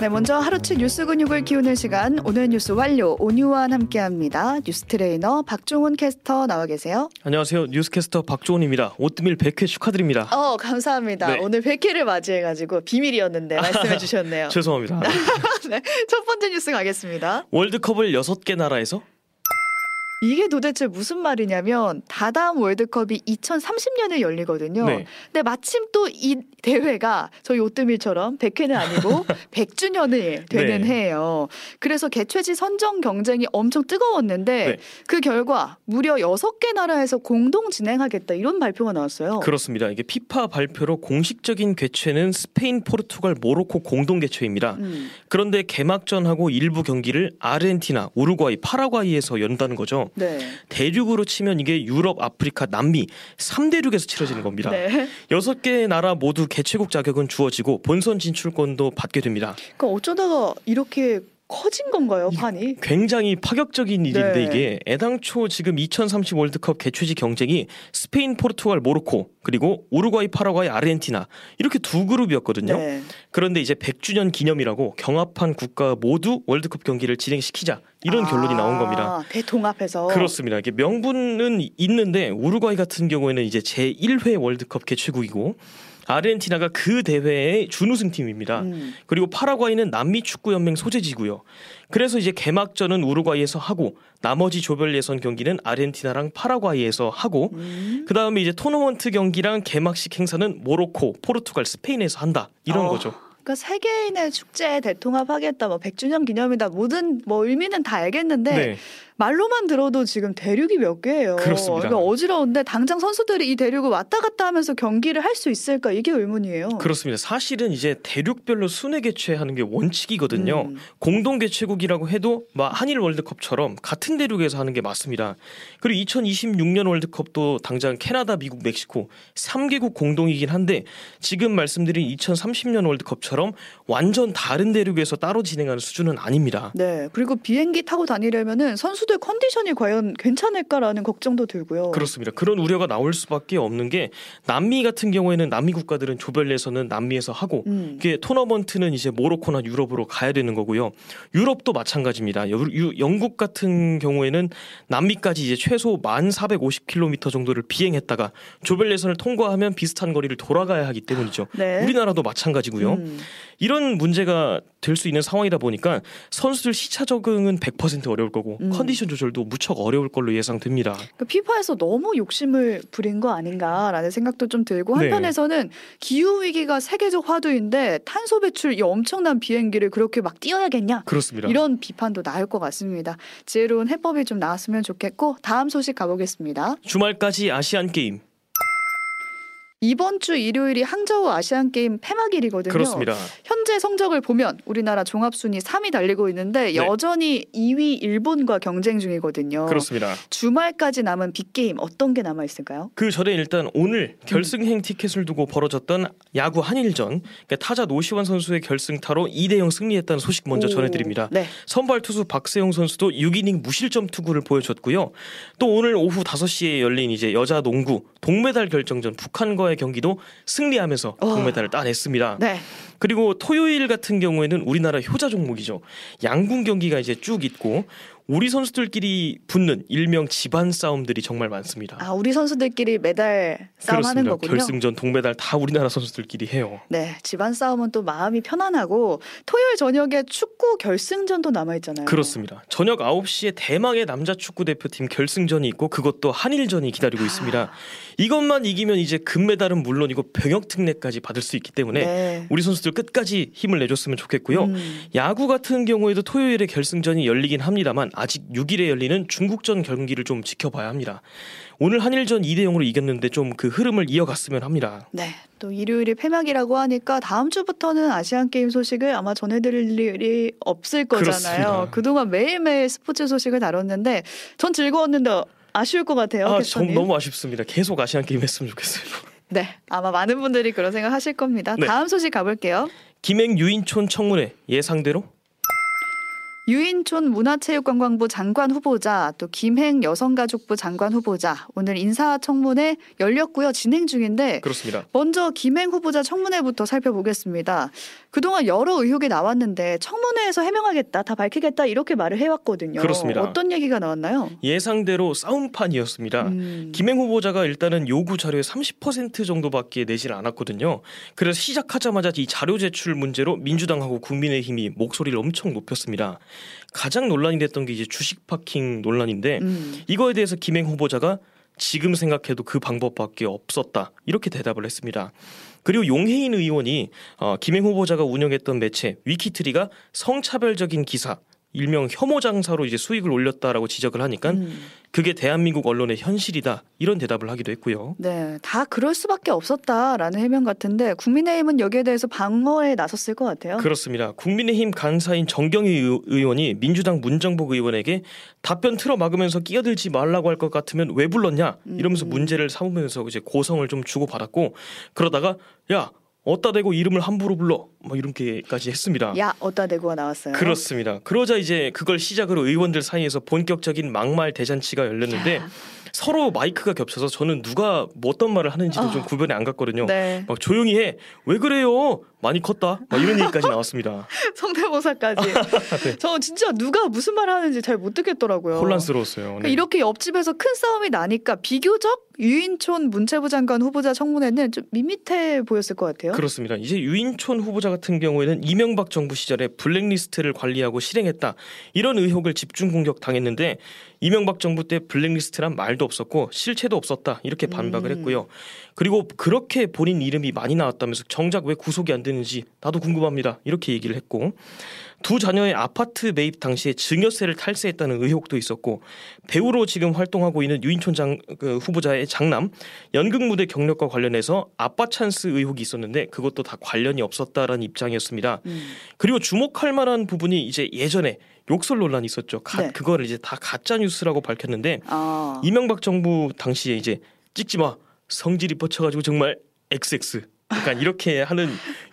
네, 먼저 하루치 뉴스 근육을 키우는 시간 오늘 뉴스 완료 온유와 함께합니다. 뉴스 트레이너 박종훈 캐스터 나와 계세요. 안녕하세요. 뉴스 캐스터 박종훈입니다. 오뜨밀 100회 축하드립니다. 어 감사합니다. 네. 오늘 100회를 맞이해 가지고 비밀이었는데 말씀해 주셨네요. 죄송합니다. 네, 첫 번째 뉴스 가겠습니다. 월드컵을 6개 나라에서 이게 도대체 무슨 말이냐면 다다음 월드컵이 2030년에 열리거든요. 네. 근데 마침 또 이 대회가 저희 오뜨밀처럼 100회는 아니고 100주년을 되는 네. 해예요. 그래서 개최지 선정 경쟁이 엄청 뜨거웠는데 네. 그 결과 무려 6개 나라에서 공동 진행하겠다 이런 발표가 나왔어요. 그렇습니다. 이게 피파 발표로 공식적인 개최는 스페인, 포르투갈, 모로코 공동 개최입니다. 음, 그런데 개막전하고 일부 경기를 아르헨티나, 우루과이, 파라과이에서 연다는 거죠. 네. 대륙으로 치면 이게 유럽, 아프리카, 남미 3대륙에서 치러지는 겁니다. 네. 여섯 개 나라 모두 개최국 자격은 주어지고 본선 진출권도 받게 됩니다. 그러니까 어쩌다가 이렇게 커진 건가요, 판이? 굉장히 파격적인 일인데 네. 이게 애당초 지금 2030 월드컵 개최지 경쟁이 스페인, 포르투갈, 모로코 그리고 우루과이, 파라과이, 아르헨티나 이렇게 두 그룹이었거든요. 네. 그런데 이제 100주년 기념이라고 경합한 국가 모두 월드컵 경기를 진행시키자 이런 결론이 나온 겁니다. 아, 대통합해서. 그렇습니다. 이게 명분은 있는데 우루과이 같은 경우에는 이제 제 1회 월드컵 개최국이고 아르헨티나가 그 대회의 준우승 팀입니다. 음. 그리고 파라과이는 남미 축구 연맹 소재지고요. 그래서 이제 개막전은 우루과이에서 하고 나머지 조별 예선 경기는 아르헨티나랑 파라과이에서 하고 음. 그 다음에 이제 토너먼트 경기랑 개막식 행사는 모로코, 포르투갈, 스페인에서 한다 이런 어. 거죠. 그러니까 세계인의 축제 대통합하겠다, 뭐 100주년 기념이다, 모든 뭐 의미는 다 알겠는데 네. 말로만 들어도 지금 대륙이 몇 개예요. 그렇습니다. 그러니까 어지러운데 당장 선수들이 이 대륙을 왔다 갔다 하면서 경기를 할 수 있을까 이게 의문이에요. 그렇습니다. 사실은 이제 대륙별로 순회 개최하는 게 원칙이거든요. 음. 공동 개최국이라고 해도 뭐 한일 월드컵처럼 같은 대륙에서 하는 게 맞습니다. 그리고 2026년 월드컵도 당장 캐나다, 미국, 멕시코 3개국 공동이긴 한데 지금 말씀드린 2030년 월드컵처럼 완전 다른 대륙에서 따로 진행하는 수준은 아닙니다. 네. 그리고 비행기 타고 다니려면은 선수 들 컨디션이 과연 괜찮을까라는 걱정도 들고요. 그렇습니다. 그런 우려가 나올 수밖에 없는 게 남미 같은 경우에는 남미 국가들은 조별 예선은 남미에서 하고 음. 이게 토너먼트는 이제 모로코나 유럽으로 가야 되는 거고요. 유럽도 마찬가지입니다. 유- 유- 영국 같은 경우에는 남미까지 이제 최소 1,450km 정도를 비행했다가 조별 예선을 통과하면 비슷한 거리를 돌아가야 하기 때문이죠. 네. 우리나라도 마찬가지고요. 음. 이런 문제가 될 수 있는 상황이다 보니까 선수들 시차 적응은 100% 어려울 거고 음. 컨디션 조절도 무척 어려울 걸로 예상됩니다. 그 피파에서 너무 욕심을 부린 거 아닌가라는 생각도 좀 들고 네. 한편에서는 기후 위기가 세계적 화두인데 탄소 배출 이 엄청난 비행기를 그렇게 막 띄워야겠냐 그렇습니다. 이런 비판도 나올 것 같습니다. 지혜로운 해법이 좀 나왔으면 좋겠고 다음 소식 가보겠습니다. 주말까지 아시안 게임 이번 주 일요일이 항저우 아시안 게임 폐막일이거든요. 그렇습니다. 현재 성적을 보면 우리나라 종합 순위 3위 달리고 있는데 네. 여전히 2위 일본과 경쟁 중이거든요. 그렇습니다. 주말까지 남은 big 게임 어떤 게 남아 있을까요? 그 전에 일단 오늘 결승행 티켓을 두고 벌어졌던 야구 한일전 그러니까 타자 노시환 선수의 결승타로 2대 0 승리했다는 소식 먼저 오, 전해드립니다. 네. 선발 투수 박세웅 선수도 6이닝 무실점 투구를 보여줬고요. 또 오늘 오후 5시에 열린 이제 여자 농구 동메달 결정전 북한과의 경기도 승리하면서 어. 동메달을 따냈습니다. 네. 그리고 토요일 같은 경우에는 우리나라 효자 종목이죠. 양궁 경기가 이제 쭉 있고 우리 선수들끼리 붙는 일명 집안 싸움들이 정말 많습니다. 아, 우리 선수들끼리 메달 싸움하는. 거군요. 결승전 동메달 다 우리나라 선수들끼리 해요. 네, 집안 싸움은 또 마음이 편안하고 토요일 저녁에 축구 결승전도 남아 있잖아요. 그렇습니다. 저녁 9시에 대망의 남자 축구 대표팀 결승전이 있고 그것도 한일전이 기다리고 있습니다. 이것만 이기면 이제 금메달은 물론이고 병역 특례까지 받을 수 있기 때문에 네. 우리 선수들 끝까지 힘을 내줬으면 좋겠고요. 음, 야구 같은 경우에도 토요일에 결승전이 열리긴 합니다만 아직 6일에 열리는 중국전 경기를 좀 지켜봐야 합니다. 오늘 한일전 2대 0으로 이겼는데 좀 그 흐름을 이어갔으면 합니다. 네. 또 일요일이 폐막이라고 하니까 다음 주부터는 아시안 게임 소식을 아마 전해드릴 일이 없을 거잖아요. 그렇습니다. 그동안 매일매일 스포츠 소식을 다뤘는데 전 즐거웠는데 아쉬울 것 같아요. 아. 정 너무 아쉽습니다. 계속 아시안 게임 했으면 좋겠어요. 네, 아마 많은 분들이 그런 생각 하실 겁니다. 네. 다음 소식 가볼게요. 김행 유인촌 청문회 예상대로 유인촌 문화체육관광부 장관 후보자 또 김행 여성가족부 장관 후보자 오늘 인사청문회 열렸고요. 진행 중인데 그렇습니다. 먼저 김행 후보자 청문회부터 살펴보겠습니다. 그동안 여러 의혹이 나왔는데 청문회에서 해명하겠다, 다 밝히겠다 이렇게 말을 해왔거든요. 그렇습니다. 어떤 얘기가 나왔나요? 예상대로 싸움판이었습니다. 음, 김행 후보자가 일단은 요구 자료의 30% 정도밖에 내질 않았거든요. 그래서 시작하자마자 이 자료 제출 문제로 민주당하고 국민의힘이 목소리를 엄청 높였습니다. 가장 논란이 됐던 게 이제 주식 파킹 논란인데 음, 이거에 대해서 김행 후보자가 지금 생각해도 그 방법밖에 없었다 이렇게 대답을 했습니다. 그리고 용해인 의원이 어, 김행 후보자가 운영했던 매체 위키트리가 성차별적인 기사 일명 혐오 장사로 이제 수익을 올렸다라고 지적을 하니까 음. 그게 대한민국 언론의 현실이다 이런 대답을 하기도 했고요. 네, 다 그럴 수밖에 없었다라는 해명 같은데 국민의힘은 여기에 대해서 방어에 나섰을 것 같아요. 그렇습니다. 국민의힘 간사인 정경희 의- 의원이 민주당 문정복 의원에게 답변 틀어 막으면서 끼어들지 말라고 할 것 같으면 왜 불렀냐 이러면서 음. 문제를 삼으면서 이제 고성을 좀 주고 받았고 그러다가 야 어따 대고 이름을 함부로 불러 뭐 이렇게까지 했습니다. 야, 어따 대고가 나왔어요. 그렇습니다. 그러자 이제 그걸 시작으로 의원들 사이에서 본격적인 막말 대잔치가 열렸는데 서로 마이크가 겹쳐서 저는 누가 뭐 어떤 말을 하는지도 좀 아. 구별이 안 갔거든요. 네, 막 조용히 해. 왜 그래요? 많이 컸다. 막 이런 얘기까지 나왔습니다. 성대모사까지. 저 진짜 누가 무슨 말 하는지 잘 못 듣겠더라고요. 네. 혼란스러웠어요. 그러니까 네. 이렇게 옆집에서 큰 싸움이 나니까 비교적 유인촌 문체부 장관 후보자 청문회는 좀 밋밋해 보였을 것 같아요. 그렇습니다. 이제 유인촌 후보자 같은 경우에는 이명박 정부 시절에 블랙리스트를 관리하고 실행했다 이런 의혹을 집중 공격 당했는데 이명박 정부 때 블랙리스트란 말도 없었고 실체도 없었다 이렇게 반박을 음. 했고요. 그리고 그렇게 본인 이름이 많이 나왔다면서 정작 왜 구속이 안 되는지 나도 궁금합니다 이렇게 얘기를 했고 두 자녀의 아파트 매입 당시에 증여세를 탈세했다는 의혹도 있었고 배우로 지금 활동하고 있는 유인촌 장, 그 후보자의 장남 연극 무대 경력과 관련해서 아빠 찬스 의혹이 있었는데 그것도 다 관련이 없었다라는 입장이었습니다. 음. 그리고 주목할 만한 부분이 이제 예전에 욕설 논란이 있었죠. 가, 네. 그거를 이제 다 가짜 뉴스라고 밝혔는데 아, 이명박 정부 당시에 이제 찍지 마 성질이 뻗쳐가지고 정말 XX 약간 이렇게 하는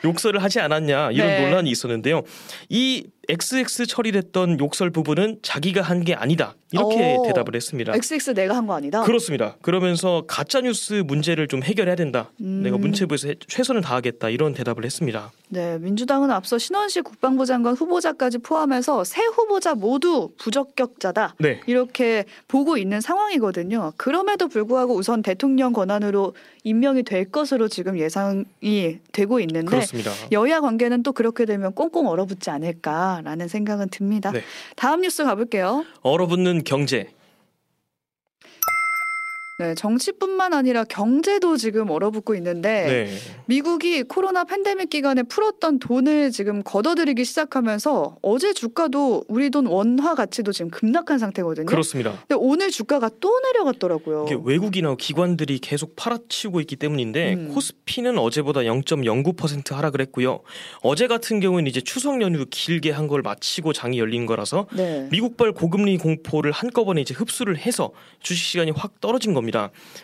욕설을 하지 않았냐 이런 네. 논란이 있었는데요. 이 XX 처리됐던 욕설 부분은 자기가 한 게 아니다 이렇게 오. 대답을 했습니다. XX 내가 한 거 아니다. 그렇습니다. 그러면서 가짜 뉴스 문제를 좀 해결해야 된다. 음. 내가 문체부에서 해- 최선을 다하겠다 이런 대답을 했습니다. 네, 민주당은 앞서 신원식 국방부 장관 후보자까지 포함해서 세 후보자 모두 부적격자다. 네. 이렇게 보고 있는 상황이거든요. 그럼에도 불구하고 우선 대통령 권한으로 임명이 될 것으로 지금 예상이 되고 있는데 그렇습니다. 여야 관계는 또 그렇게 되면 꽁꽁 얼어붙지 않을까 라는 생각은 듭니다. 네. 다음 뉴스 가볼게요. 얼어붙는 경제. 네, 정치뿐만 아니라 경제도 지금 얼어붙고 있는데 네. 미국이 코로나 팬데믹 기간에 풀었던 돈을 지금 걷어들이기 시작하면서 어제 주가도 우리 돈 원화 가치도 지금 급락한 상태거든요. 그렇습니다. 근데 오늘 주가가 또 내려갔더라고요. 이게 외국이나 기관들이 계속 팔아치우고 있기 때문인데 음. 코스피는 어제보다 0.09% 하락을 했고요. 어제 같은 경우는 이제 추석 연휴 길게 한 걸 마치고 장이 열린 거라서 네. 미국발 고금리 공포를 한꺼번에 이제 흡수를 해서 주식 시간이 확 떨어진 겁니다.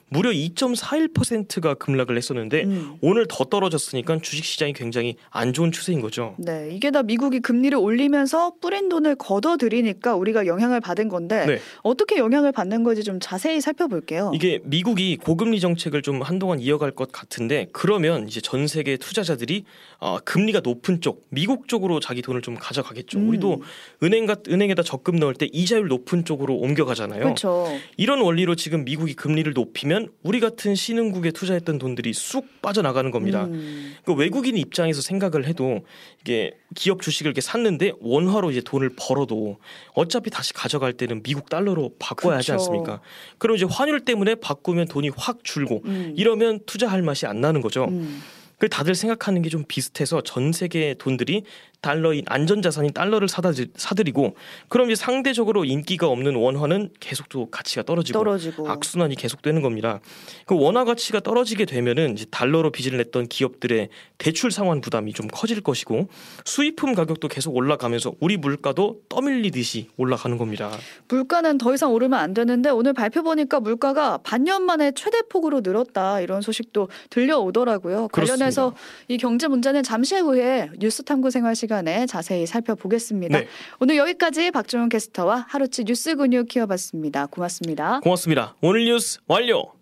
무려 2.41%가 급락을 했었는데 음. 오늘 더 떨어졌으니까 주식 시장이 굉장히 안 좋은 추세인 거죠. 네, 이게 다 미국이 금리를 올리면서 뿌린 돈을 걷어들이니까 우리가 영향을 받은 건데 네. 어떻게 영향을 받는 건지 좀 자세히 살펴볼게요. 이게 미국이 고금리 정책을 좀 한동안 이어갈 것 같은데 그러면 이제 전 세계 투자자들이 어, 금리가 높은 쪽 미국 쪽으로 자기 돈을 좀 가져가겠죠. 음. 우리도 은행 같 은행에다 적금 넣을 때 이자율 높은 쪽으로 옮겨가잖아요. 그렇죠. 이런 원리로 지금 미국이 금 리를 높이면 우리 같은 신흥국에 투자했던 돈들이 쑥 빠져나가는 겁니다. 음. 그 외국인 입장에서 생각을 해도 이게 기업 주식을 이렇게 샀는데 원화로 이제 돈을 벌어도 어차피 다시 가져갈 때는 미국 달러로 바꿔야 하지 그쵸. 않습니까? 그럼 이제 환율 때문에 바꾸면 돈이 확 줄고 음. 이러면 투자할 맛이 안 나는 거죠. 음. 그 다들 생각하는 게 좀 비슷해서 전 세계 돈들이 달러인 안전자산인 달러를 사다 사들이고 그럼 이제 상대적으로 인기가 없는 원화는 계속 또 가치가 떨어지고 떨어지고. 악순환이 계속되는 겁니다. 그 원화 가치가 떨어지게 되면은 이제 달러로 빚을 냈던 기업들의 대출 상환 부담이 좀 커질 것이고 수입품 가격도 계속 올라가면서 우리 물가도 떠밀리듯이 올라가는 겁니다. 물가는 더 이상 오르면 안 되는데 오늘 발표 보니까 물가가 반년 만에 최대폭으로 늘었다 이런 소식도 들려오더라고요. 그렇습니다. 그래서 이 경제 문제는 잠시 후에 뉴스 탐구 생활 시간에 자세히 살펴보겠습니다. 네. 오늘 여기까지 박종훈 캐스터와 하루치 뉴스 근육 키워봤습니다. 고맙습니다. 고맙습니다. 오늘 뉴스 완료.